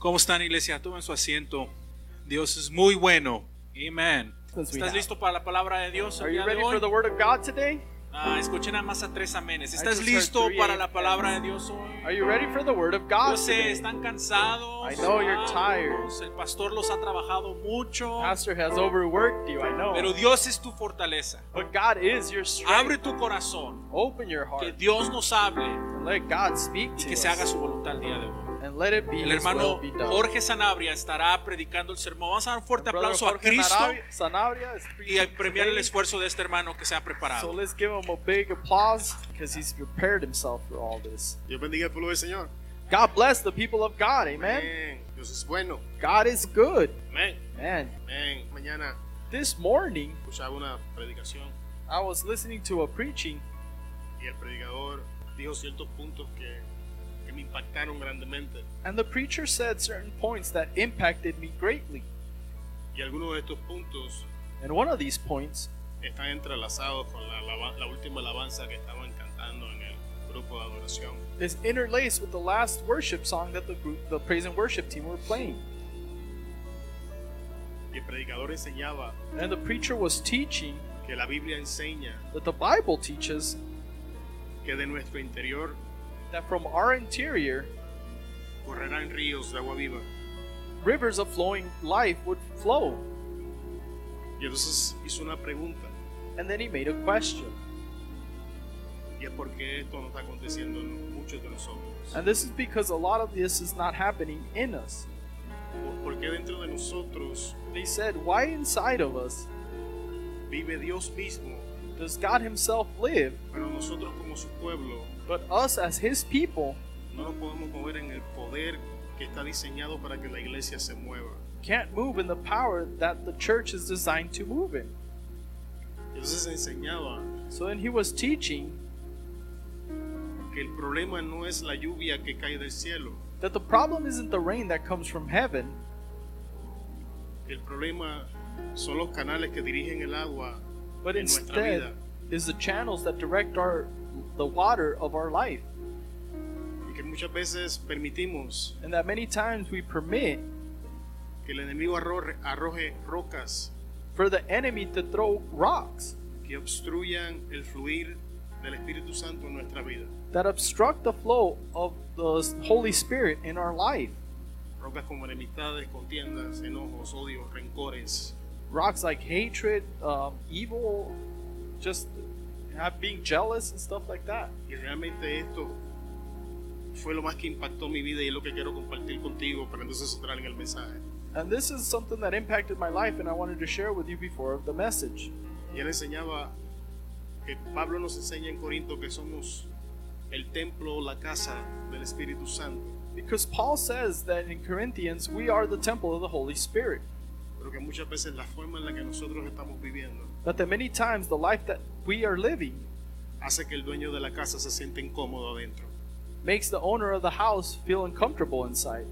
¿Cómo están, iglesia? Tomen su asiento. Dios es muy bueno. Amén. ¿Estás listo para la palabra de Dios el Are you día de ready hoy? for the word of God today? Ah, escuchen nada más a tres amenes. ¿Estás listo para la palabra de Dios hoy? Are you ready for the word of God Yo sé, están cansados. I know you're tired. El pastor los ha trabajado mucho. Pastor has overworked you, I know. Pero Dios es tu fortaleza. but God is your strength. Abre tu corazón. Open your Que heart Dios nos hable and let God speak y que se haga su voluntad el día de hoy. Let it be El hermano will be done. Jorge Sanabria estará predicando el sermón. Vamos a dar un fuerte aplauso a Cristo Sanabria- y a premiar el esfuerzo de este hermano que se ha So preparado. let's give him a big applause because he's prepared himself for all this. Dios bendiga al pueblo del Señor. God bless the people of God, amen. Amén. Dios es bueno. God is good, Amén. man. Amén. Mañana This morning, escuchaba una predicación I was listening to a preaching, y el predicador dijo ciertos puntos que, que me impactaron grandemente. and the preacher said certain points that impacted me greatly. Y algunos de estos puntos And one of these points están entrelazados con la, alaba- la última alabanza que estaban cantando en el grupo de adoración. is interlaced with the last worship song that the group, the praise and worship team were playing. Y el predicador enseñaba And the preacher was teaching que la Biblia enseña that the Bible teaches que de nuestro interior that from our interior, correrán ríos de agua viva. rivers of flowing life would flow. Y entonces hizo una pregunta. And then he made a question. Y es porque esto no está aconteciendo en muchos de nosotros. And this is because a lot of this is not happening in us. ¿Por qué dentro de nosotros They said, Why inside of us vive Dios mismo, does God Himself live, pero nosotros como su pueblo but us as His people no nos podemos mover en el poder que está diseñado para que la iglesia se mueva? can't move in the power that the church is designed to move in? Entonces enseñaba So then he was teaching que el problema no es la lluvia que cae del cielo, that the problem isn't the rain that comes from heaven, que el problema son los canales que dirigen el agua but en nuestra instead vida is the channels that direct our the water of our life. y que muchas veces permitimos And that many times we permit que el enemigo arroje, arroje rocas for the enemy to throw rocks que obstruyan el fluir del Espíritu Santo en nuestra vida. that obstruct the flow of the Holy Spirit in our life. Rocas como enemistades, contiendas, enojos, odios, rencores, Rocks like hatred, um, evil, just have, being jealous and stuff like that. Y realmente esto fue lo más que impactó mi vida y es lo que quiero compartir contigo para entonces entrar en el mensaje. And this is something that impacted my life, and I wanted to share with you before the message. Y él enseñaba que Pablo nos enseña en Corinto que somos el templo, la casa del Espíritu Santo, Because Paul says that in Corinthians, we are the temple of the Holy Spirit. pero que muchas veces la forma en la que nosotros estamos viviendo But that many times the life that we are living hace que el dueño de la casa se siente incómodo adentro. makes the owner of the house feel uncomfortable inside.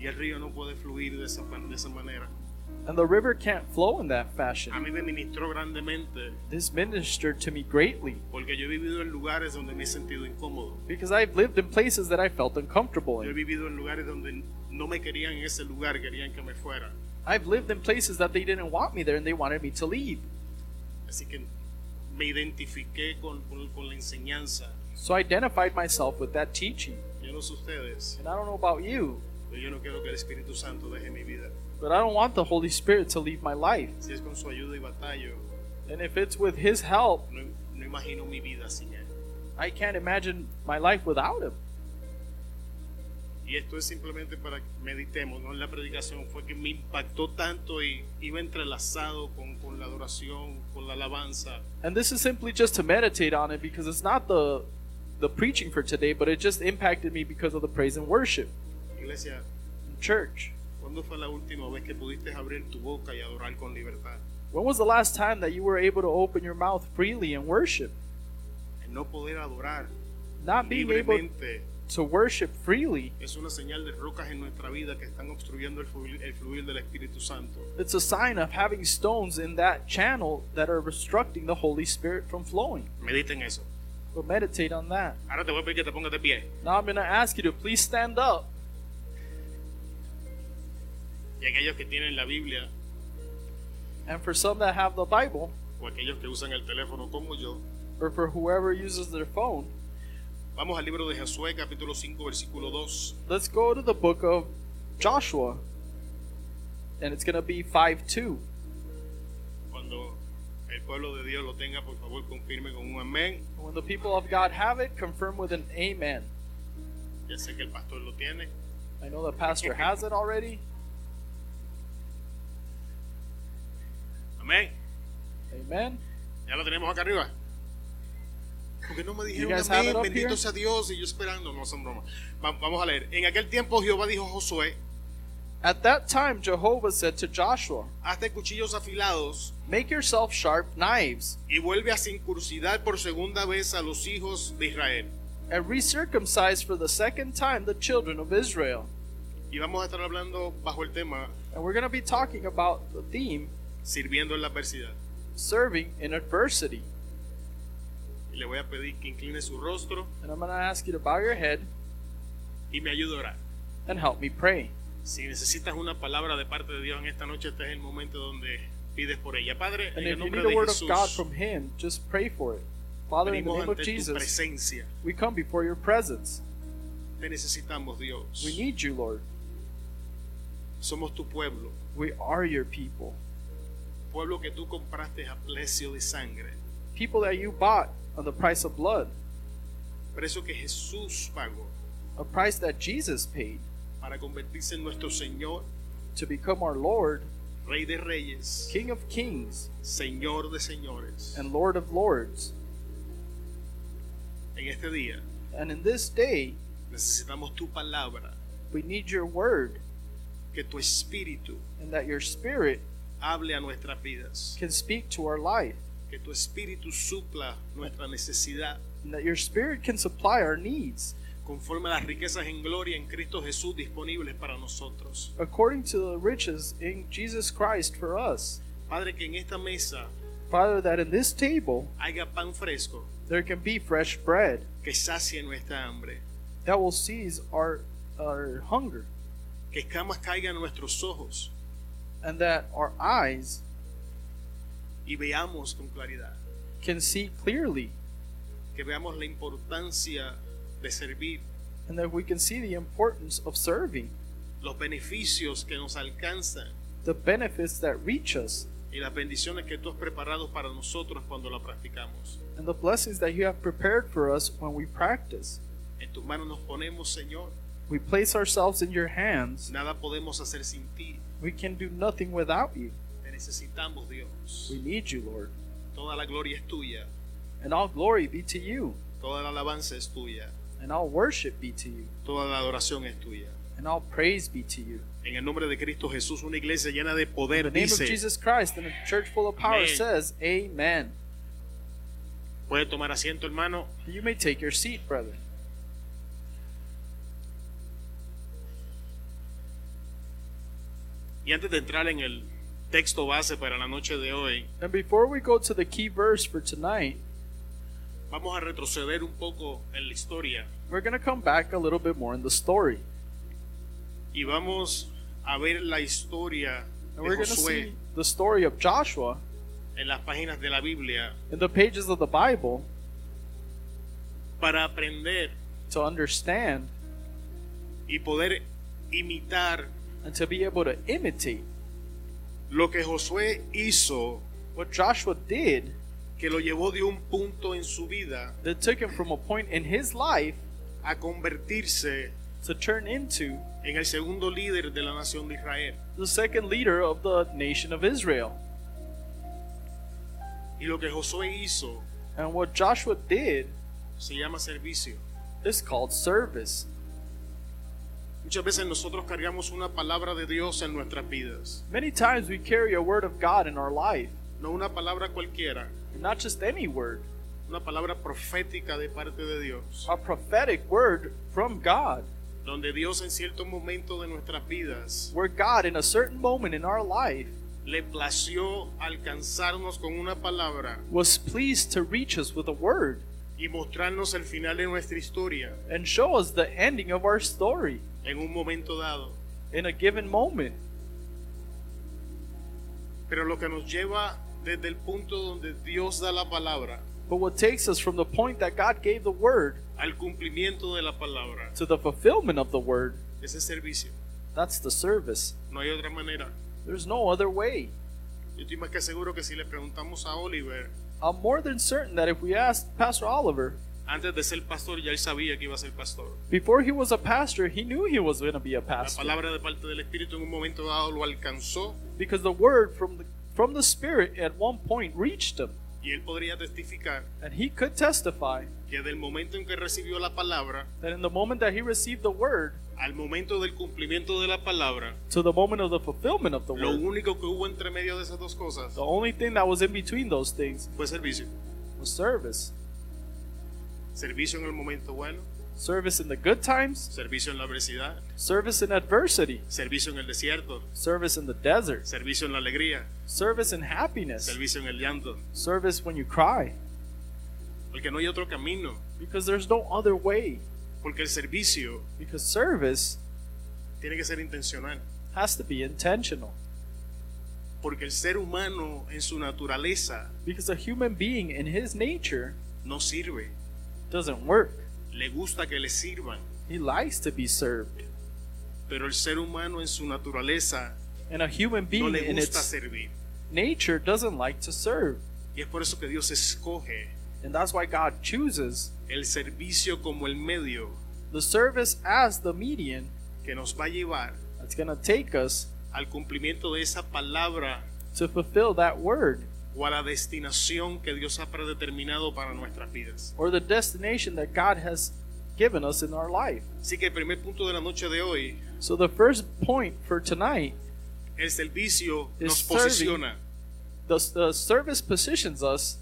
Y el río no puede fluir de esa, de esa manera. And the river can't flow in that A fashion. mí me ministró grandemente This ministered to me greatly porque yo he vivido en lugares donde me he sentido incómodo. because I've lived in places that I felt uncomfortable Yo he in. vivido en lugares donde no me querían en ese lugar, querían que me fuera. I've lived in places that they didn't want me there and they wanted me to leave. Así que me identifiqué con, con- con la enseñanza. So I identified myself with that teaching. Yo no sé ustedes, And I don't know about you, pero yo no quiero que el Espíritu Santo deje mi vida. but I don't want the Holy Spirit to leave my life. Si es con su ayuda y batallo, And if it's with His help, no, no imagino mi vida sin Él. I can't imagine my life without Him. Y esto es simplemente para que meditemos, no en la predicación, fue que me impactó tanto y iba entrelazado con, con la adoración, con la alabanza. And this is simply just to meditate on it because it's not the the preaching for today, but it just impacted me because of the praise and worship Iglesia, church. ¿cuándo fue la última vez que pudiste abrir tu boca y adorar con libertad? When was the last time that you were able to open your mouth freely and worship? El no poder adorar Not being able to worship freely, es una señal de rocas en nuestra vida que están obstruyendo el fluir, el fluir del Espíritu Santo. it's a sign of having stones in that channel that are obstructing the Holy Spirit from flowing. Mediten eso. But meditate on that. Ahora te voy a pedir que te pongas de pie. Now I'm going to ask you to please stand up. Y aquellos que tienen la Biblia And for some that have the Bible, o aquellos que usan el teléfono como yo, or for whoever uses their phone, vamos al libro de Josué capítulo 5 versículo 2. let's go to the book of Joshua. And it's going to be 5 2. Cuando el pueblo de Dios lo tenga, por favor, confirme con un amén. When the people of God have it, confirm with an amen. Ya sé que el pastor lo tiene. I know the pastor has it already. Amén. Amen. Ya lo tenemos acá arriba. Porque no me dijeron amén, bendito sea Dios, y yo esperando, no son bromas. Va- vamos a leer. En aquel tiempo Jehová dijo a Josué, At that time, Jehovah said to Joshua, hazte cuchillos afilados Make yourself sharp knives, y vuelve a circuncidar por segunda vez a los hijos de Israel. and recircumcise for the second time the children of Israel. Y vamos a estar hablando bajo el tema And we're going to be talking about the theme sirviendo en la adversidad. serving in adversity. Le voy a pedir que incline su rostro And I'm going to ask you to bow your head y me ayude a orar. and help me pray. Si necesitas una palabra de parte de Dios en esta noche, este es el momento donde pides por ella. Padre, And en if el you nombre need a de word of Jesús, God from Him, just pray for it. Father, in the venimos name of ante tu Jesus, presencia. we come before your presence. Te necesitamos, Dios. We need you, Lord. Somos tu pueblo. We are your people. Pueblo que tú compraste a precio de sangre. People that you bought on the price of blood, Precio que Jesús pagó a price that Jesus paid para convertirse en nuestro Señor, to become our Lord, Rey de Reyes, King of Kings, Señor de Señores. and Lord of Lords. En este día And in this day, necesitamos tu palabra, we need your word, que tu espíritu and that your spirit hable a nuestras vidas, can speak to our life, que tu espíritu supla nuestra necesidad and that your spirit can supply our needs conforme a las riquezas en gloria en Cristo Jesús disponibles para nosotros. according to the riches in Jesus Christ for us. Padre, que en esta mesa Father, that in this table haya pan fresco there can be fresh bread que sacie nuestra hambre, that will seize our, our hunger, que escamas caigan nuestros ojos and that our eyes y veamos con claridad, can see clearly, que veamos la importancia de servir, and that we can see the importance of serving, los beneficios que nos alcanzan the benefits that reach us, y las bendiciones que tú has preparado para nosotros cuando la practicamos. and the blessings that you have prepared for us when we practice. En tus manos nos ponemos, Señor. We place ourselves in your hands. Nada podemos hacer sin ti. We can do nothing without you. Necesitamos, Dios. We need you, Lord. Toda la gloria es tuya. And all glory be to you, Toda la alabanza es tuya. and all worship be to you, Toda la adoración es tuya. and all praise be to you. En el nombre de Cristo Jesús, una iglesia llena de poder In the name of dice, Jesus Christ and a church full of power Amen. says, Amen. puede tomar asiento, hermano. You may take your seat, brother. Y antes de entrar en el texto base para la noche de hoy, And before we go to the key verse for tonight, vamos a retroceder un poco en la historia we're going to come back a little bit more in the story. y vamos a ver la historia And de we're going to see the story of Joshua en las páginas de la Biblia in the pages of the Bible para aprender to understand y poder imitar and to be able to imitate lo que Josué hizo what Joshua did que lo llevó de un punto en su vida that took him from a point in his life a convertirse to turn into en el segundo líder de la nación de Israel. the second leader of the nation of Israel. Y lo que Josué hizo And what Joshua did se llama servicio. is called service. Muchas veces nosotros cargamos una palabra de Dios en nuestras vidas, Many times we carry a word of God in our life, no una palabra cualquiera, not just any word, una palabra profética de parte de Dios, a prophetic word from God, donde Dios en cierto momento de nuestras vidas where God, in a certain moment in our life, le plació alcanzarnos con una palabra was pleased to reach us with a word y mostrarnos el final de nuestra historia. and show us the ending of our story en un momento dado. in a given moment. Pero lo que nos lleva desde el punto donde Dios da la palabra But what takes us from the point that God gave the word al cumplimiento de la palabra to the fulfillment of the word, es el servicio. that's the service. No hay otra manera. There's no other way. Yo estoy más que seguro que si le preguntamos a Oliver, I'm more than certain that if we asked Pastor Oliver, antes de ser pastor ya él sabía que iba a ser pastor. before he was a pastor, he knew he was going to be a La pastor. palabra de parte del Espíritu en un momento dado lo alcanzó Because the word from the, from the Spirit at one point reached him. y él podría testificar And he could testify que del momento en que recibió la palabra that in the moment that he received the word al momento del cumplimiento de la palabra, to the moment of the fulfillment of the lo word, único que hubo entre medio de esas dos cosas the only thing that was in between those things fue servicio. was service. Servicio en el momento bueno, Service in the good times, servicio en la adversidad, service in adversity, servicio en el desierto, service in the desert, servicio en la alegría, service in happiness, servicio en el llanto. service when you cry. Porque no hay otro camino. Because there's no other way. Porque el servicio Because service tiene que ser intencional. has to be intentional. Porque el ser humano en su naturaleza Because a human being in his nature no sirve. Doesn't work. Le gusta que le sirvan. He likes to be served. Pero el ser humano en su naturaleza And a human no being le in gusta its servir. nature doesn't like to serve. Y es por eso que Dios escoge And that's why God chooses el servicio como el medio the service as the median que nos va a llevar that's going to take us al cumplimiento de esa palabra to fulfill that word o a la destinación que Dios ha predeterminado para nuestras vidas. or the destination that God has given us in our life. Así que el primer punto de la noche de hoy, So the first point for tonight, el servicio Es nos serving. posiciona. the, the service positions us,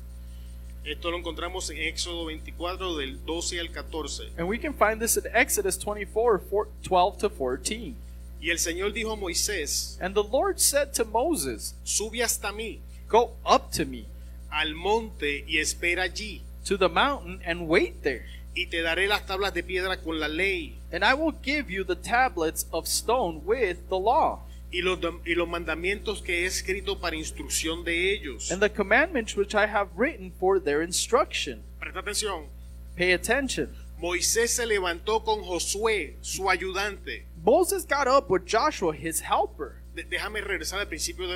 Esto lo encontramos en Éxodo 24 del 12 al 14. and we can find this in Exodus 24 4, 12 to 14. Y el Señor dijo a Moisés, And the Lord said to Moses, sube hasta mí Go up to me al monte y espera allí, to the mountain and wait there, y te daré las tablas de piedra con la ley and I will give you the tablets of stone with the law, y los, y los mandamientos que he escrito para instrucción de ellos. and the commandments which I have written for their instruction. Presta atención. Pay attention. Moisés se levantó con Josué, su ayudante. Moses got up with Joshua, his helper. Déjame regresar al principio.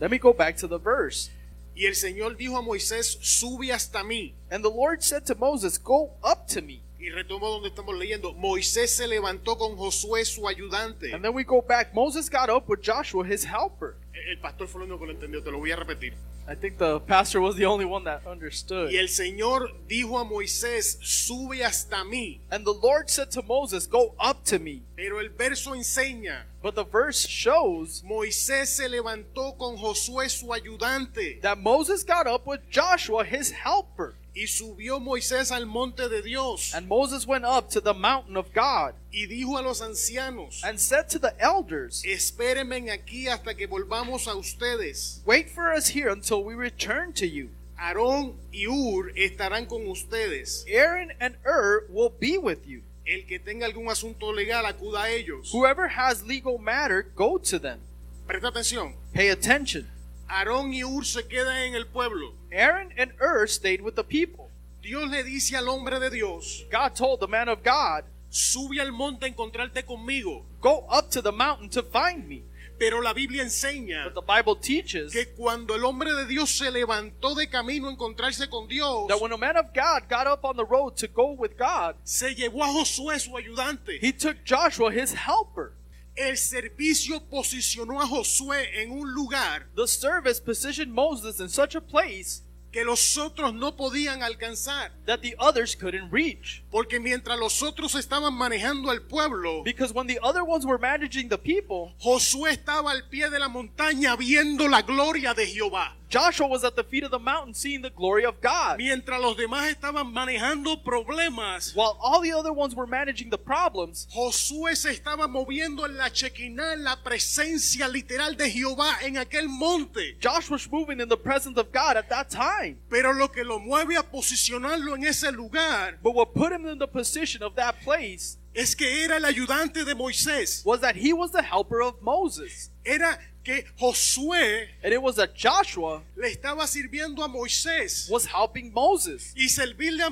Let me go back to the verse. Y el Señor dijo a Moisés, sube hasta mí. And the Lord said to Moses, Go up to me. Y retomo donde estamos leyendo. Moisés se levantó con Josué, su ayudante. And then we go back. Moses got up with Joshua, his helper. El pastor fue el único que lo entendió, te lo voy a repetir. I think the pastor was the only one that understood. Y el Señor dijo a Moisés, sube hasta mí. And the Lord said to Moses, Go up to me. Pero el verso enseña, But the verse shows Moisés se levantó con Josué, su ayudante. that Moses got up with Joshua, his helper. Y subió Moisés al monte de Dios. And Moses went up to the mountain of God Y dijo a los ancianos, and said to the elders, espérenme aquí hasta que volvamos a ustedes. Wait for us here until we return to you. Aarón y Ur estarán con ustedes. Aaron and Ur will be with you. El que tenga algún asunto legal acuda a ellos. Whoever has legal matter, go to them. Presta atención. Pay attention. Aarón y Ur se quedan en el pueblo. Aaron and Ur stayed with the people. Dios le dice al hombre de Dios, God told the man of God, sube al monte a encontrarte conmigo. Go up to the mountain to find me. Pero la Biblia enseña But the Bible teaches que cuando el hombre de Dios se levantó de camino a encontrarse con Dios, that when a man of God got up on the road to go with God, se llevó a Josué su ayudante. he took Joshua, his helper. El servicio posicionó a Josué en un lugar The service positioned Moses in such a place que los otros no podían alcanzar. that the others couldn't reach. Porque mientras los otros estaban manejando al pueblo, Because when the other ones were managing the people, Josué estaba al pie de la montaña viendo la gloria de Jehová. Joshua was at the feet of the mountain seeing the glory of God. Mientras los demás estaban manejando problemas, While all the other ones were managing the problems, Josué se estaba moviendo en la en la presencia literal de Jehová en aquel monte. Joshua was moving in the presence of God at that time. Pero lo que lo mueve a posicionarlo en ese lugar But what put him in the position of that place es que era el ayudante de Moisés. was that he was the helper of Moses. Era que Josué And it was that Joshua le estaba sirviendo a Moisés. was helping Moses. Y servirle a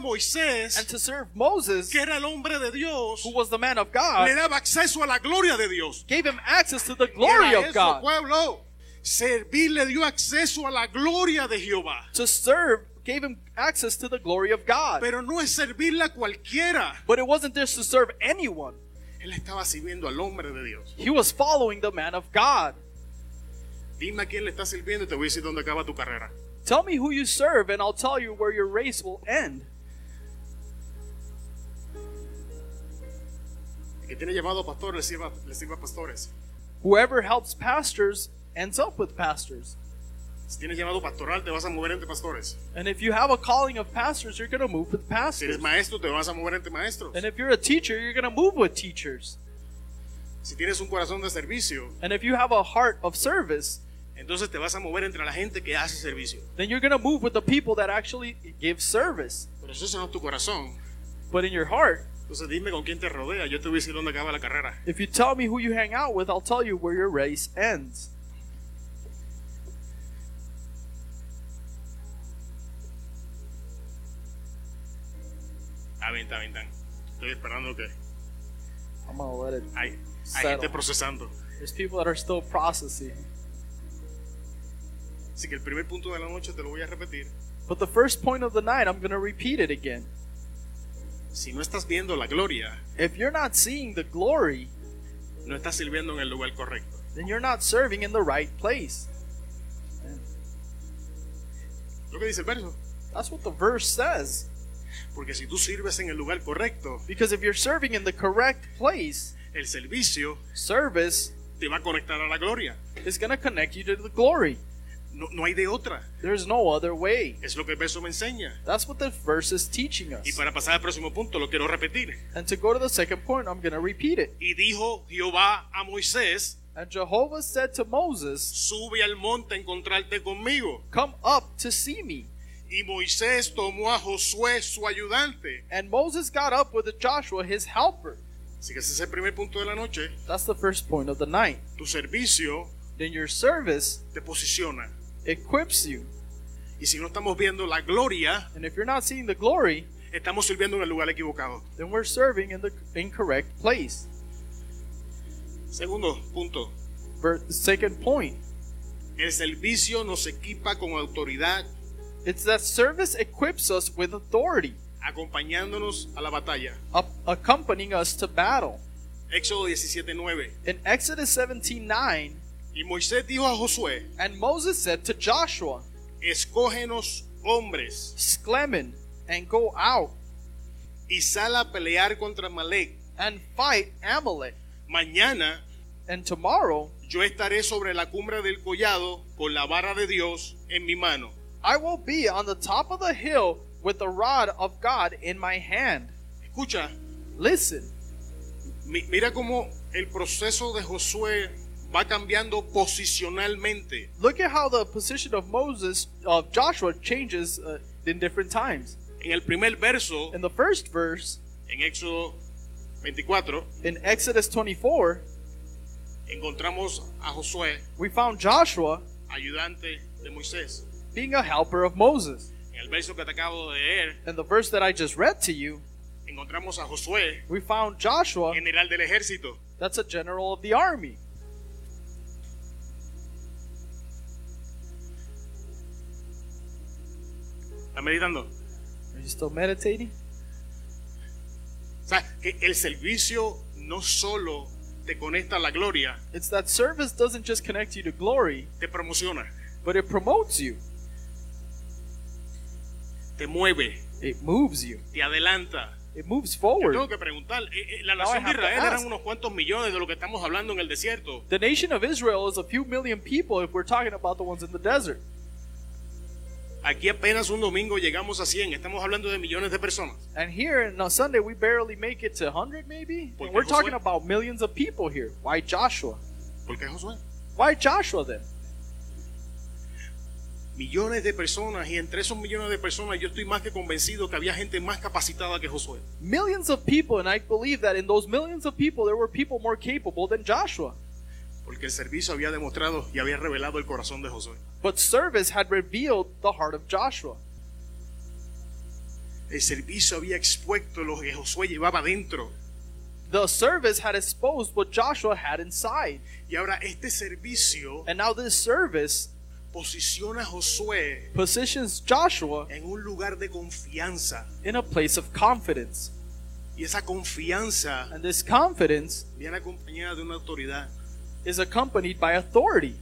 And to serve Moses, que era el hombre de Dios, who was the man of le God, daba acceso a la gloria de Dios. gave him access to the glory of God. pueblo. Servir le dio acceso a la gloria de Jehová. To serve gave him access to the glory of God. Pero no es servirle a cualquiera. But it wasn't just to serve anyone. Él estaba sirviendo al hombre de Dios. He was following the man of God. Dime a quién le está sirviendo y te voy a decir dónde acaba tu carrera. Tell me who you serve, and I'll tell you where your race will end. El que tiene llamado pastor le sirva, le sirva a pastores. Whoever helps pastors ends up with pastors. Si tienes llamado pastoral, te vas a mover entre pastores. And if you have a calling of pastors, you're going to move with Si pastors. eres maestro, te vas a mover entre maestros. And if you're a teacher, you're going to move with teachers. Si tienes un corazón de servicio, And if you have a heart of service, entonces te vas a mover entre la gente que hace servicio. then you're going to move with the people that actually give service. Pero eso no es tu corazón, But in your heart, entonces dime con quién te rodea. Yo te voy a decir dónde acaba la carrera. if you tell me who you hang out with, I'll tell you where your race ends. Está bien. Estoy esperando que I'm to let it. hay, hay gente procesando. There's people that are still processing. Así que el primer punto de la noche te lo voy a repetir. But the first point of the night, I'm going to repeat it again. Si no estás viendo la gloria, If you're not seeing the glory, no estás sirviendo en el lugar correcto. then you're not serving in the right place. Lo que dice el verso. That's what the verse says. Porque si tú sirves en el lugar correcto, Because if you're serving in the correct place, el servicio service te va a conectar a la gloria. is going to connect you to the glory. No, no hay de otra. There's no other way. Es lo que el verso me enseña. That's what the verse is teaching us. Y para pasar al próximo punto, lo quiero repetir. And to go to the second point, I'm going to repeat it. Y dijo Jehová a Moisés, And Jehovah said to Moses, sube al monte a encontrarte conmigo. Come up to see me. Y Moisés tomó a Josué, su ayudante. And Moses got up with Joshua, his helper. Así que ese es el primer punto de la noche. That's the first point of the night. Tu servicio Then your service te posiciona. Equips you. Y si no estamos viendo la gloria, And if you're not seeing the glory, estamos sirviendo en el lugar equivocado. then we're serving in the incorrect place. Segundo punto. Ver- Second point, El servicio nos equipa con autoridad, it's that service equips us with authority, acompañándonos a la batalla. up, accompanying us to battle. Éxodo 17:9. In Exodus 17:9, Y Moisés dijo a Josué, and Moses said to Joshua, escógenos hombres Sklemen, and go out y sal a pelear contra Malek. and fight Amalek. Mañana And tomorrow yo estaré sobre la cumbre del collado con la vara de Dios en mi mano. I will be on the top of the hill with the rod of God in my hand. Escucha, Listen, mi- mira cómo el proceso de Josué va cambiando posicionalmente. look at how the position of Moses, of Joshua, changes uh, in different times. En el primer verso, In the first verse, en Éxodo 24, in Exodus 24, encontramos a Josué, we found Joshua ayudante de Moisés. being a helper of Moses. En el verso que te acabo de leer, In the verse that I just read to you, encontramos a Josué, we found Joshua, general del ejército. that's a general of the army. ¿Está meditando? Are you still meditating? O sea, que el servicio no solo te conecta a la gloria, It's that service doesn't just connect you to glory, te promociona, but it promotes you. te mueve, It moves you. te adelanta. It moves Yo forward. tengo que preguntar, eh, eh, la nación de Israel eran unos cuantos millones de lo que estamos hablando en el desierto. The nation of Israel is a few million people if we're talking about the ones in the desert. Aquí apenas un domingo llegamos a 100, estamos hablando de millones de personas. And here on Sunday, we barely make it to 100, maybe? ¿Por And we're talking Josué? about millions of people here. Why Joshua? ¿Por qué Josué? Why Joshua then? millones de personas y entre esos millones de personas yo estoy más que convencido que había gente más capacitada que Josué. Millions of people, and I believe that in those millions of people, there were people more capable than Joshua. Porque el servicio había demostrado y había revelado el corazón de Josué. But service had revealed the heart of Joshua. El servicio había expuesto lo que Josué llevaba dentro. The service had exposed what Joshua had inside. Y ahora este servicio And now this service posiciona a Josué positions Joshua en un lugar de confianza. in a place of confidence. Y esa confianza And this confidence viene acompañada de una autoridad. Is accompanied by authority.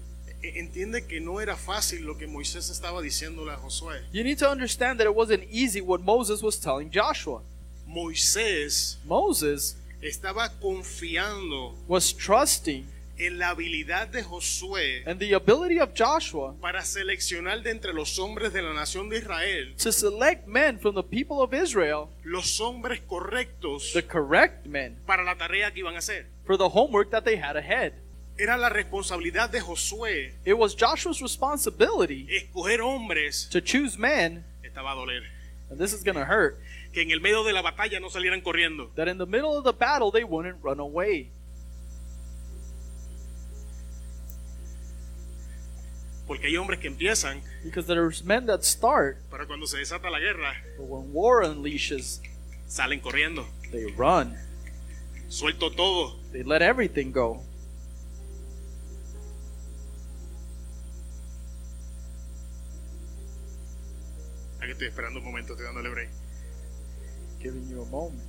E- Entiende que no era fácil lo que Moisés estaba diciéndole a Josué. You need to understand that it wasn't easy what Moses was telling Joshua. Moisés Moses estaba confiando was trusting en la habilidad de Josué and the ability of Joshua para seleccionar de entre los hombres de la nación de Israel to select men from the people of Israel, los hombres correctos the correct men, para la tarea que iban a hacer. for the homework that they had ahead. Era la responsabilidad de Josué It was Joshua's responsibility escoger hombres. to choose men, Estaba a doler. and this is going to hurt, Que en el medio de la batalla no salieran corriendo. that in the middle of the battle they wouldn't run away. Porque hay hombres que empiezan, Because there's men that start, pero cuando se desata la guerra, but when war unleashes, salen corriendo. they run. Suelto todo. They let everything go. Aquí estoy esperando un momento, estoy dándole break. Giving you a moment.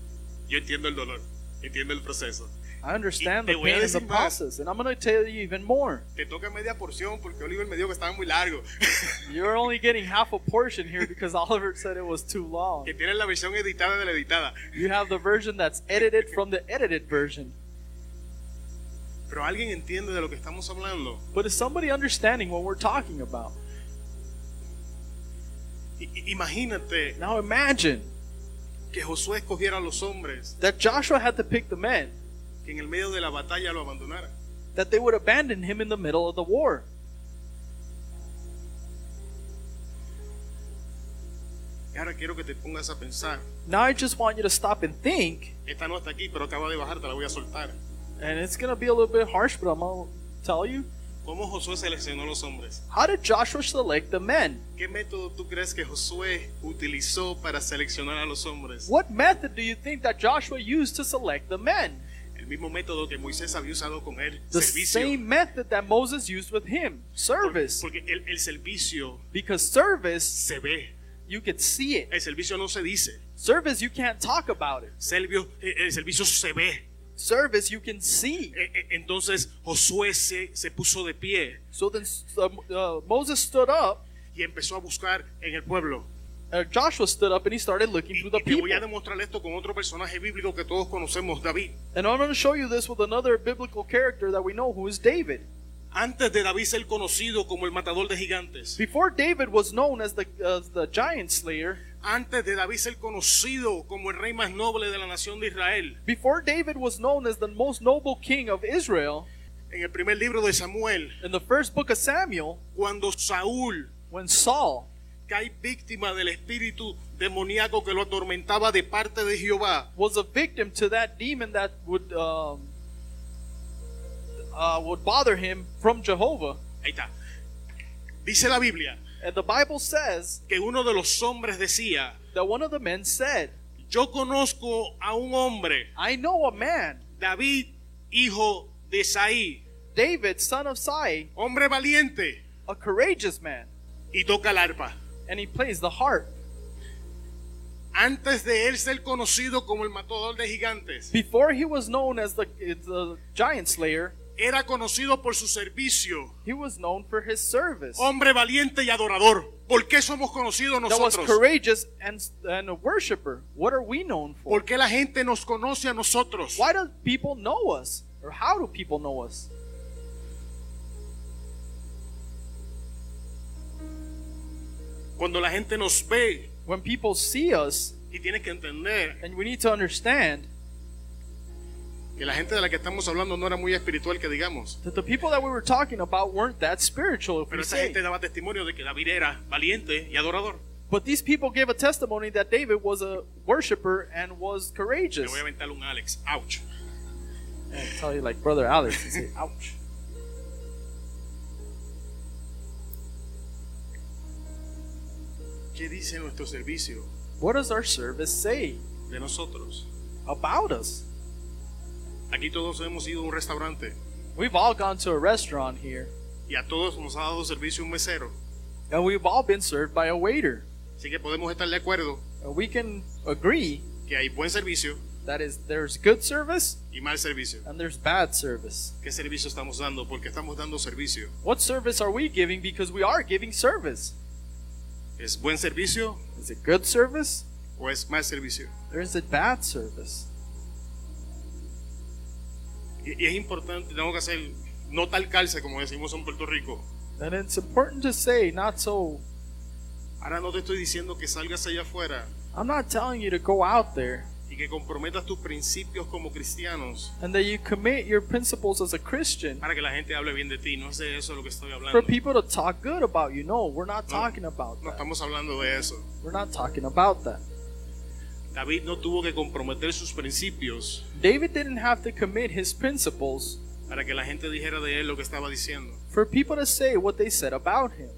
Yo entiendo el dolor, entiendo el proceso. I understand the pain and the process, and I'm going to tell you even more. Te toca media porción porque Oliver me dijo que estaba muy largo. You're only getting half a portion here because Oliver said it was too long. que tienes la versión editada de la editada. You have the version that's edited from the edited version. Pero alguien entiende de lo que estamos hablando. But is somebody understanding what we're talking about? Imagínate Now imagine que Josué escogiera a los hombres that Joshua had to pick the men, que en el medio de la batalla lo abandonaran. that they would abandon him in the middle of the war. Ahora quiero que te pongas a pensar. Now I just want you to stop and think, Esta no está aquí, pero acaba de bajar, te la voy a soltar. and it's going to be a little bit harsh, but I'm going to tell you. ¿Cómo Josué seleccionó a los hombres? How did Joshua select the men? ¿Qué método tú crees que Josué utilizó para seleccionar a los hombres? What method do you think that Joshua used to select the men? El mismo método que Moisés había usado con él, The servicio. same method that Moses used with him service. Porque el, el servicio Because service, se ve, you can see it. el servicio no se dice. Service, you can't talk about it. Servio- eh, el servicio se ve. Service, you can see. Eh, eh, Entonces Josué se, se puso de pie So then uh, Moses stood up, y empezó a buscar en el pueblo. uh, Joshua stood up, and he started looking Y, through the y te voy a people. demostrar esto con otro personaje bíblico que todos conocemos, David. And I'm going to show you this with another biblical character that we know who is David. Antes de David ser conocido como el matador de gigantes, Before David was known as the, as the giant slayer, antes de David ser conocido como el rey más noble de la nación de Israel, before David was known as the most noble king of Israel, en el primer libro de Samuel, in the first book of Samuel, cuando Saúl when Saul cae víctima del espíritu demoníaco que lo atormentaba de parte de Jehová, was a victim to that demon that would um, uh, would bother him from Jehovah. ahí está. Dice la Biblia And the Bible says que uno de los hombres decía, that one of the men said, yo conozco a un hombre, I know a man, David, hijo de Saí, David, son of Sai, hombre valiente, a courageous man, y toca el arpa. and he plays the harp. Antes de él ser conocido como el matador de gigantes, Before he was known as the, the giant slayer, era conocido por su servicio, he was known for his service. hombre valiente y adorador. ¿Por qué somos conocidos That was nosotros? courageous and, and a worshiper. What are we known for? ¿Por qué la gente nos conoce a nosotros? Why do people know us? Or how do people know us? Cuando la gente nos ve, When people see us, y tienes que entender and we need to understand que la gente de la que estamos hablando no era muy espiritual, que digamos. That the people that we were talking about weren't that spiritual, if Pero we esa say. gente daba testimonio de que David era valiente y adorador. But these people gave a testimony that David was a worshiper and was Le courageous. voy a aventar un Alex. Ouch. I tell you, like brother Alex, you say, "Ouch." ¿Qué dice nuestro servicio What does our service say de nosotros? about us? Aquí todos hemos ido a un restaurante We've all gone to a restaurant here, y a todos nos ha dado servicio un mesero. and we've all been served by a waiter. Así que podemos estar de acuerdo And we can agree que hay buen servicio that is there's good service y mal servicio. and there's bad service. ¿Qué servicio estamos dando? Porque estamos dando servicio. What service are we giving? Because we are giving service. ¿Es buen servicio Is it good service o es mal servicio? or is it bad service? Y, y es importante, tengo que hacer no tal calce como decimos en Puerto Rico. And it's important to say, not so. Ahora no te estoy diciendo que salgas allá afuera I'm not telling you to go out there y que comprometas tus principios como cristianos and that you commit your principles as a Christian para que la gente hable bien de ti. No es de eso lo que estoy hablando. for people to talk good about you. No, we're not No, talking about No that. estamos hablando de eso. We're not talking about that. David no tuvo que comprometer sus principios David didn't have to commit his principles para que la gente dijera de él lo que estaba diciendo. for people to say what they said about him.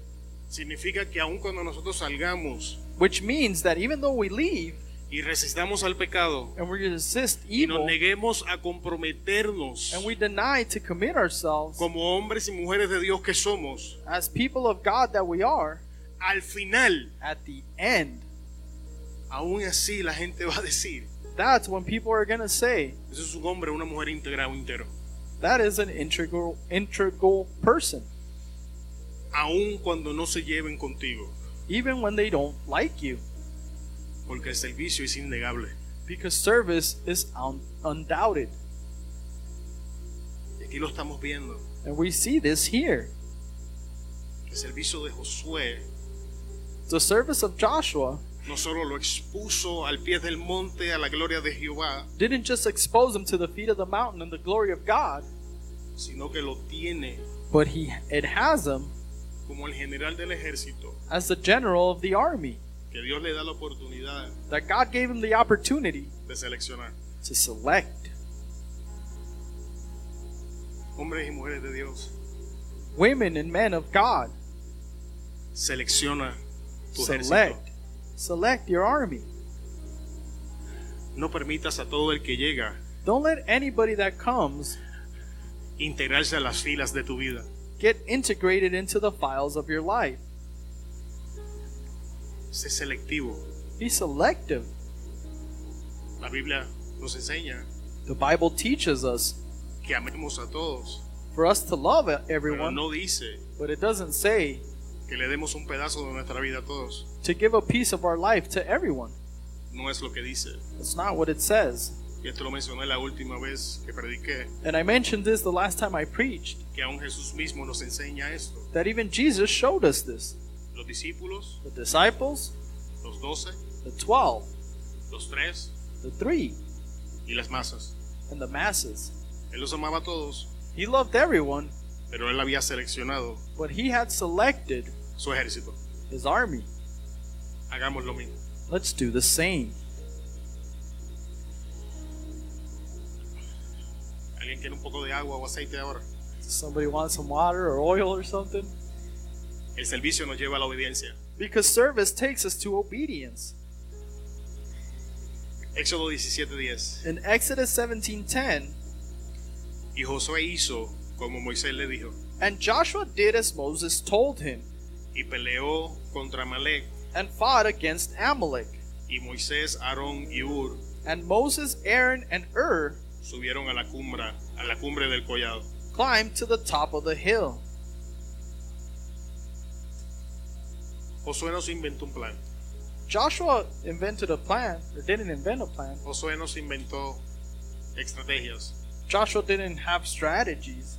Significa que aun cuando nosotros salgamos Which means that even though we leave y resistamos al pecado and we resist y nos evil neguemos a comprometernos and we deny to commit ourselves como hombres y mujeres de Dios que somos, as people of God that we are, al final, at the end, aún así la gente va a decir, that's when people are going to say, eso es un hombre una mujer íntegra o entero. that is an integral integral person Aun cuando no se lleven contigo, even when they don't like you porque el servicio es innegable. because service is un- undoubted Y aquí lo estamos viendo. and we see this here El servicio de Josué the service of Joshua no solo lo expuso al pie del monte a la gloria de Jehová, didn't just expose him to the feet of the mountain and the glory of God sino que lo tiene but he it has him como el general del ejército, as the general of the army que Dios le da la oportunidad that God gave him the opportunity de seleccionar. to select Hombres y mujeres de Dios, women and men of God selecciona tu ejército. Select your army No permitas a todo el que llega don't let anybody that comes integrarse a las filas de tu vida. get integrated into the files of your life Sé selectivo. be selective La Biblia nos enseña the Bible teaches us que amemos a todos, for us to love pero everyone no dice but it doesn't say que le demos un pedazo de nuestra vida a todos. To give a piece of our life to everyone No es lo que dice. that's not what it says Y esto lo mencioné la última vez que prediqué, and I mentioned this the last time I preached que aún Jesús mismo nos enseña esto. that even Jesus showed us this Los discípulos, the disciples los doce, the 12 los tres the 3 y las masas. and the masses Él los amaba a todos, he loved everyone pero él había seleccionado but he had selected su ejército. his army Hagamos lo mismo. let's do the same ¿Alguien quiere un poco de agua o aceite ahora? somebody wants some water or oil or something El servicio nos lleva a la obediencia. because service takes us to obedience Éxodo 17:10. in Exodus 17:10 Y Josué hizo como Moisés le dijo, and Joshua did as Moses told him y peleó contra Amalek. And fought against Amalek Y Moisés, Aarón y Ur and Moses Aaron and Ur subieron a la cumbre, a la cumbre del collado. climbed to the top of the hill Josué no se inventó un plan. Joshua invented a plan or didn't invent a plan Josué no inventó estrategias. Joshua didn't have strategies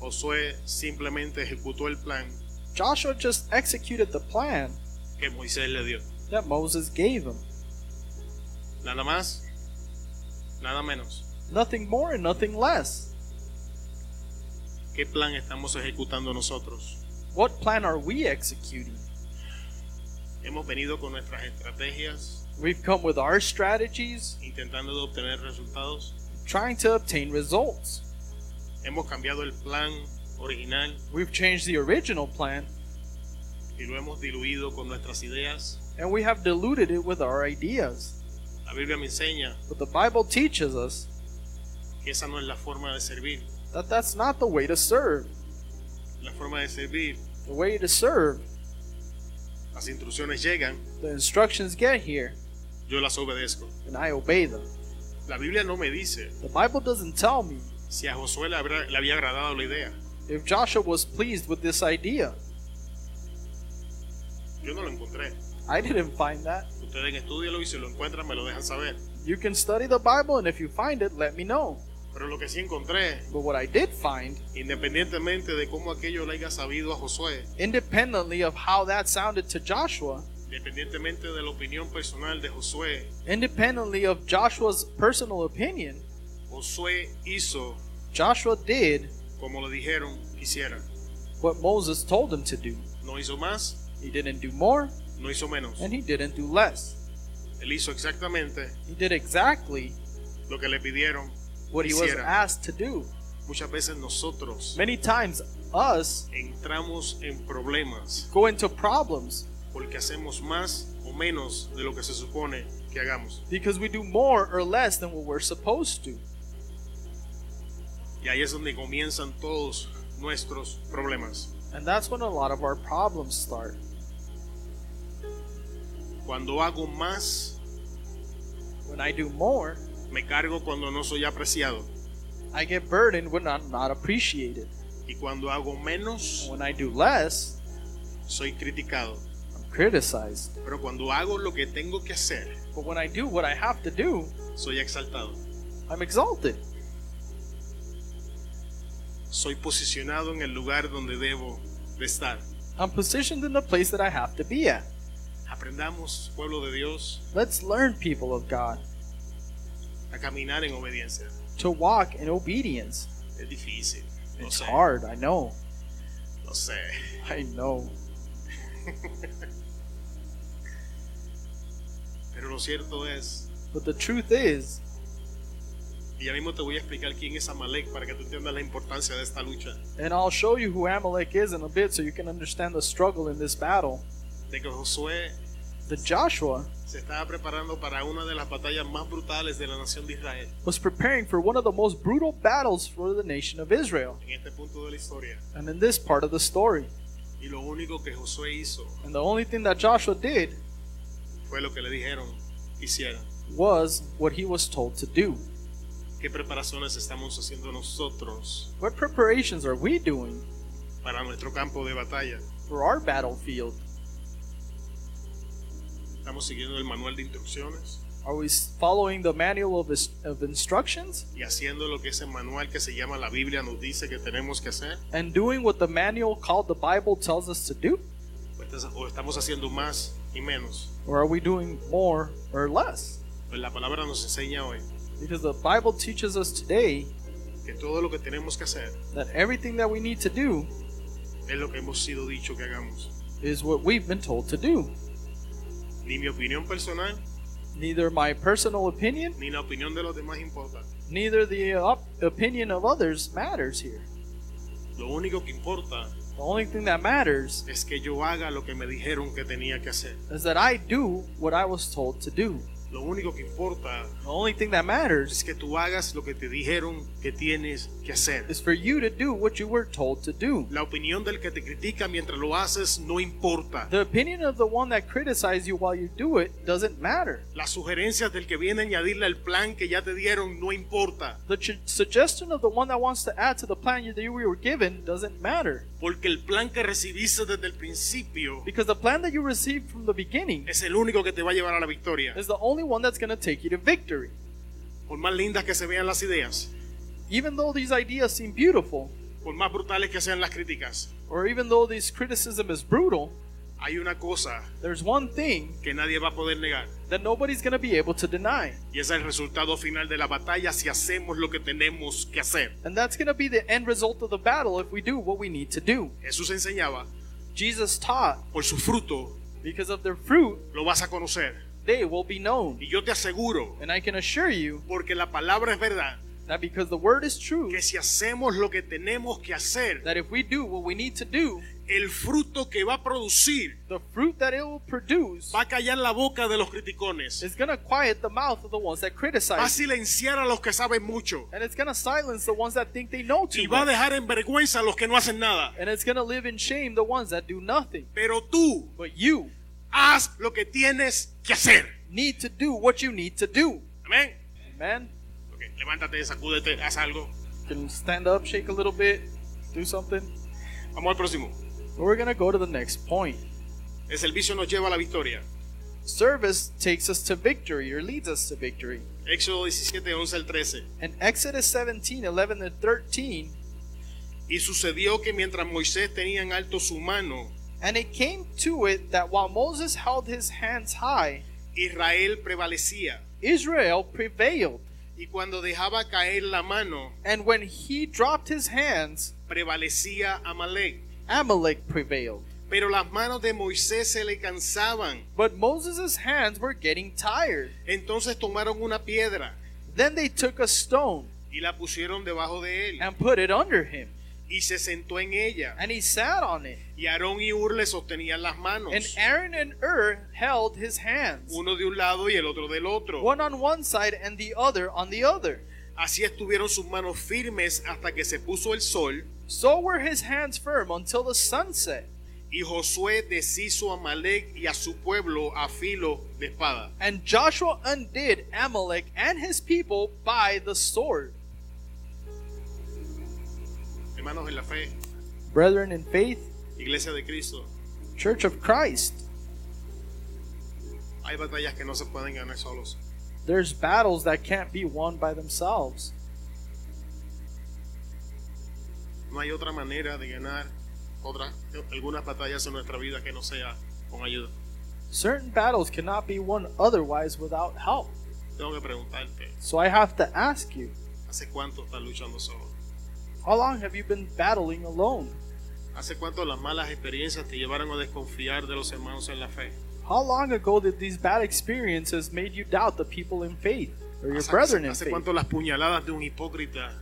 Josué simplemente ejecutó el plan Joshua just executed the plan que Moisés le dio. that Moses gave him Nada más, nada menos. Nothing more and nothing less. ¿Qué plan estamos ejecutando nosotros? What plan are we executing? Hemos venido con nuestras estrategias, We've come with our strategies, intentando de obtener resultados. trying to obtain results. Hemos cambiado el plan original We've changed the original plan y lo hemos diluido con nuestras ideas. and we have diluted it with our ideas. La Biblia me enseña But the Bible teaches us que esa no es la forma de servir. that that's not the way to serve. La forma de servir, The way to serve, las instrucciones llegan, the instructions get here yo las obedezco. and I obey them. La Biblia no me dice The Bible doesn't tell me si a Josué le, había agradado la idea. if Joshua was pleased with this idea. Yo no lo encontré. I didn't find that. Ustedes estudienlo y si lo encuentran me lo dejan saber. You can study the Bible and if you find it, let me know. Pero lo que sí encontré, But what I did find, independientemente de cómo aquello le haya sabido a Josué, independently of how that sounded to Joshua, independientemente de la opinión personal de Josué, independently of Joshua's personal opinion, Josué hizo Joshua did como le dijeron que hiciera. what Moses told him to do. No hizo más, He didn't do more no hizo menos. and he didn't do less. Él hizo exactamente He did exactly lo que le pidieron what he was asked to do. Muchas veces nosotros Many times, us entramos en problemas go into problems porque hacemos más o menos de lo que se supone que hagamos. because we do more or less than what we're supposed to. Y ahí es donde comienzan todos nuestros problemas. And that's when a lot of our problems start. Cuando hago más, When I do more, me cargo cuando no soy apreciado. I get burdened when I'm not appreciated. Y cuando hago menos, When I do less, soy criticado. I'm criticized. Pero cuando hago lo que tengo que hacer, But when I do what I have to do, soy exaltado. I'm exalted. Soy posicionado en el lugar donde debo de estar. I'm positioned in the place that I have to be at. Aprendamos, pueblo de Dios, Let's learn, people of God, a caminar en obediencia. to walk in obedience. Es difícil. Lo It's sé. hard, I know. Lo sé. I know. Pero lo cierto es, But the truth is, y ya mismo te voy a explicar quién es Amalek para que tú entiendas la importancia de esta lucha. and I'll show you who Amalek is in a bit so you can understand the struggle in this battle. De que Josué That Joshua se estaba preparando para una de las batallas más brutales de la nación de Israel was preparing for one of the most brutal battles for the nation of Israel. en este punto de la historia. And in this part of the story, Y lo único que Josué hizo and the only thing that Joshua did fue lo que le dijeron hiciera. was what he was told to do. ¿Qué preparaciones estamos haciendo nosotros What preparations are we doing para nuestro campo de batalla? for our battlefield? ¿Estamos siguiendo el manual de instrucciones Are we following the manual of, of instructions y haciendo lo que ese manual que se llama la Biblia nos dice que tenemos que hacer? and doing what the manual called the Bible tells us to do? ¿O estás- ¿O estamos haciendo más y menos? Or are we doing more or less? Pues la palabra nos enseña hoy Because the Bible teaches us today que todo lo que tenemos que hacer that everything that we need to do es lo que hemos sido dicho que hagamos. is what we've been told to do. Ni mi opinión personal Neither my personal opinion, ni la opinión de los demás importa. neither the uh, op- opinion of others matters here. Lo único que importa The only thing that matters es que yo haga lo que me dijeron que tenía que hacer. is that I do what I was told to do. Lo único que importa The only thing that matters es que tú hagas lo que te dijeron que tienes que hacer. is for you to do what you were told to do. La opinión del que te critica mientras lo haces no importa. The opinion of the one that criticizes you while you do it doesn't matter. Las sugerencias del que viene a añadirle al plan que ya te dieron no importa. The ch- suggestion of the one that wants to add to the plan that you were given doesn't matter. Porque el plan que recibiste desde el principio Because the plan that you received from the beginning es el único que te va a llevar a la victoria. is the only one that's going to take you to victory. Por más lindas que se vean las ideas, Even though these ideas seem beautiful, por más brutales que sean las críticas, or even though this criticism is brutal, hay una cosa there's one thing que nadie va a poder negar. that nobody's going to be able to deny. Y ese es el resultado final de la batalla si hacemos lo que tenemos que hacer. And that's going to be the end result of the battle if we do what we need to do. Jesús enseñaba, Jesus taught, por su fruto because of their fruit, lo vas a conocer. Will be known. Y yo te aseguro, And I can assure you porque la palabra es verdad, that because the word is true, que si hacemos lo que tenemos que hacer, that if we do what we need to do, el fruto que va a producir the fruit that it will produce va a callar la boca de los criticones. is going to quiet the mouth of the ones that Va a criticize. silenciar a los que saben mucho. And it's going to silence the ones that think they know Y too va a dejar en vergüenza a los que no hacen nada. And it's going to live in shame the ones that do nothing. Pero tú But you haz lo que tienes que hacer. need to do what you need to do. Amén. Amen. Ok, levántate, sacúdete, haz algo. Can stand up, shake a little bit, do something? Vamos al próximo. We're going to go to the next point. El servicio nos lleva a la victoria. Service takes us to victory or leads us to victory. Éxodo 17, 11 al 13. In Exodus 17, 11 to 13, Y sucedió que mientras Moisés tenía en alto su mano, and it came to it that while Moses held his hands high, Israel prevalecía. Israel prevailed. Y cuando dejaba caer la mano, And when he dropped his hands, prevalecía Amalek. Amalek prevailed. Pero las manos de Moisés se le cansaban. But Moses' hands were getting tired. Entonces tomaron una piedra Then they took a stone y la pusieron debajo de él. and put it under him, Y se sentó en ella. and he sat on it. Y Aarón y Ur le sostenían las And manos. Aaron and Ur held his hands, Uno de un lado y el otro del otro. one on one side and the other on the other. Así estuvieron sus manos firmes hasta que se puso el sol. So were his hands firm until the sun set. Y Josué deshizo a Amalek y a su pueblo a filo de espada. And Joshua undid Amalek and his people by the sword. Hermanos en la fe, Brethren in faith, Iglesia de Cristo, Church of Christ, hay batallas que no se pueden ganar solos. there's battles that can't be won by themselves. No hay otra manera de ganar otras, algunas batallas en nuestra vida que no sea con ayuda. Certain battles cannot be won otherwise without help. Tengo que preguntarte, So I have to ask you, ¿hace cuánto estás luchando solo? How long have you been battling alone? ¿Hace cuánto las malas experiencias te llevaron a desconfiar de los hermanos en la fe? How long ago did these bad experiences made you doubt the people in faith or your ¿Hace, brethren in hace faith? cuánto las puñaladas de un hipócrita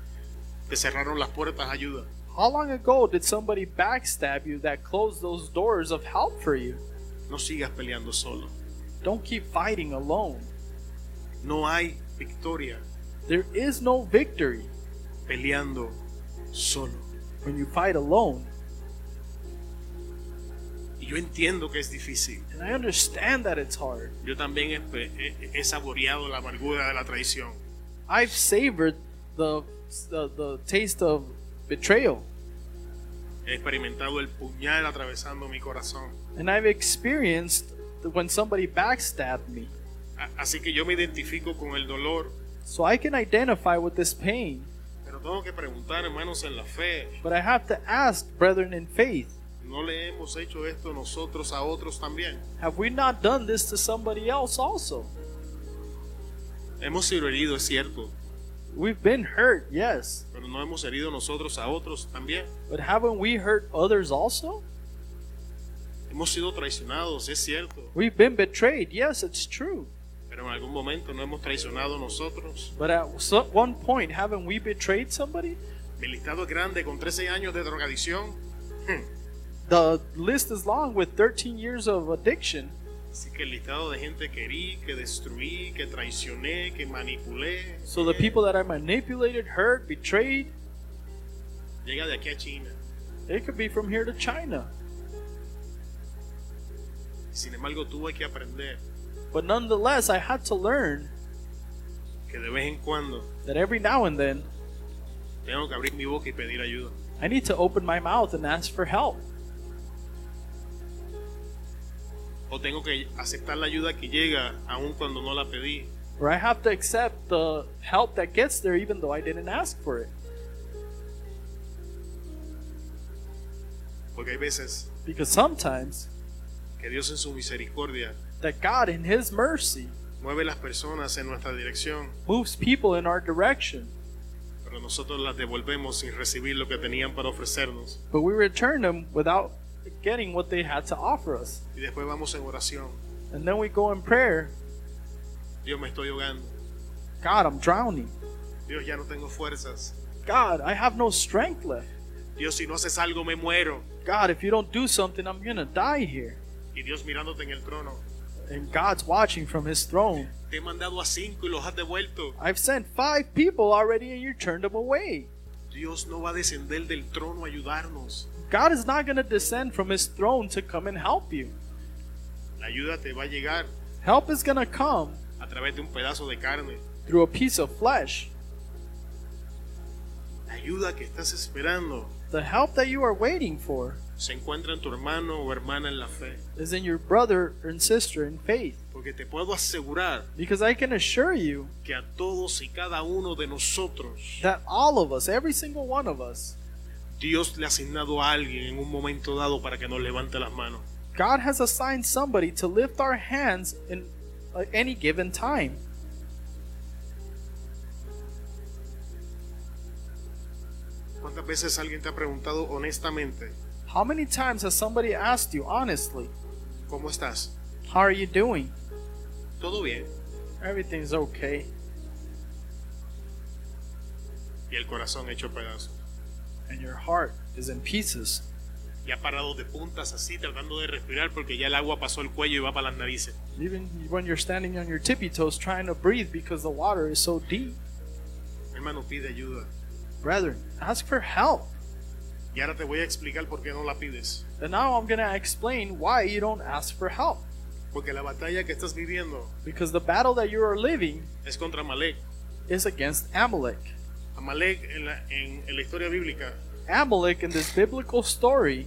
te cerraron las puertas ayuda? How long ago did somebody backstab you that closed those doors of help for you? No sigas peleando solo. Don't keep fighting alone. No hay victoria There is no victory peleando solo. when you fight alone. Y yo entiendo que es difícil. And I understand that it's hard. Yo también he, he- he saboreado la amargura de la traición. I've savored the, the, the taste of betrayal. He experimentado el puñal atravesando mi corazón. And I've experienced when somebody backstabbed me. Así que yo me identifico con el dolor. So I can identify with this pain. Tengo que preguntar, hermanos, en la fe, But I have to ask, brethren in faith, ¿no le hemos hecho esto nosotros a otros también? have we not done this to somebody else also? Hemos sido heridos, es cierto, We've been hurt, yes. pero no hemos herido nosotros a otros también. But haven't we hurt others also? Hemos sido traicionados, es cierto, We've been betrayed, yes, it's true. Pero en algún momento no hemos traicionado nosotros. But at so- one point, haven't we betrayed somebody? Mi listado es grande con 13 años de drogadicción. Hmm. The list is long with 13 years of addiction. Así que el listado de gente que herí, que destruí, que traicioné, que manipulé, So the people that I manipulated, hurt, betrayed, llega de aquí a China. it could be from here to China. Sin embargo, tuve que aprender But nonetheless, I had to learn que de vez en cuando that every now and then tengo que abrir mi boca y pedir ayuda. I need to open my mouth and ask for help. O tengo que aceptar la ayuda que llega aun cuando no la pedí. Or I have to accept the help that gets there even though I didn't ask for it. Porque hay veces Because sometimes que Dios en su misericordia that God, in His mercy, mueve las personas en nuestra dirección, moves people in our direction, pero nosotros las devolvemos sin recibir lo que tenían para ofrecernos. but we return them without getting what they had to offer us. Y después vamos en oración. And then we go in prayer Dios me estoy ahogando. God, I'm drowning. Dios ya no tengo fuerzas. God, I have no strength left. Dios si no haces algo me muero. God, if you don't do something, I'm gonna die here. Y Dios mirándote en el trono. And God's watching from His throne. Te he mandado a cinco y los has devuelto. I've sent five people already and you turned them away. Dios no va a descender del trono a ayudarnos. God is not gonna descend from His throne to come and help you. La ayuda te va a llegar Help is gonna come a través de un pedazo de carne. through a piece of flesh. Ayuda que estás esperando The help that you are waiting for se encuentra en tu hermano o hermana en la fe. is in your brother and sister in faith. Porque te puedo asegurar Because I can assure you que a todos y cada uno de nosotros that all of us, every single one of us, Dios le ha asignado a alguien en un momento dado para que nos levante las manos. God has assigned somebody to lift our hands in uh, any given time. ¿Cuántas veces alguien te ha preguntado honestamente, How many times has somebody asked you honestly, ¿cómo estás? How are you doing? ¿Todo bien? Everything's okay. Y el corazón hecho pedazos. And your heart is in pieces. Y ha parado de puntas así tratando de respirar porque ya el agua pasó el cuello y va para las narices. Even when you're standing on your tippy toes trying to breathe because the water is so deep. Hermano, pide ayuda. Brethren, ask for help. Y ahora te voy a explicar por qué no la pides. And now I'm going to explain why you don't ask for help. Porque la batalla que estás viviendo Because the battle that you are living es contra Amalek. is against Amalek. Amalek en la, en, en la historia bíblica Amalek in this biblical story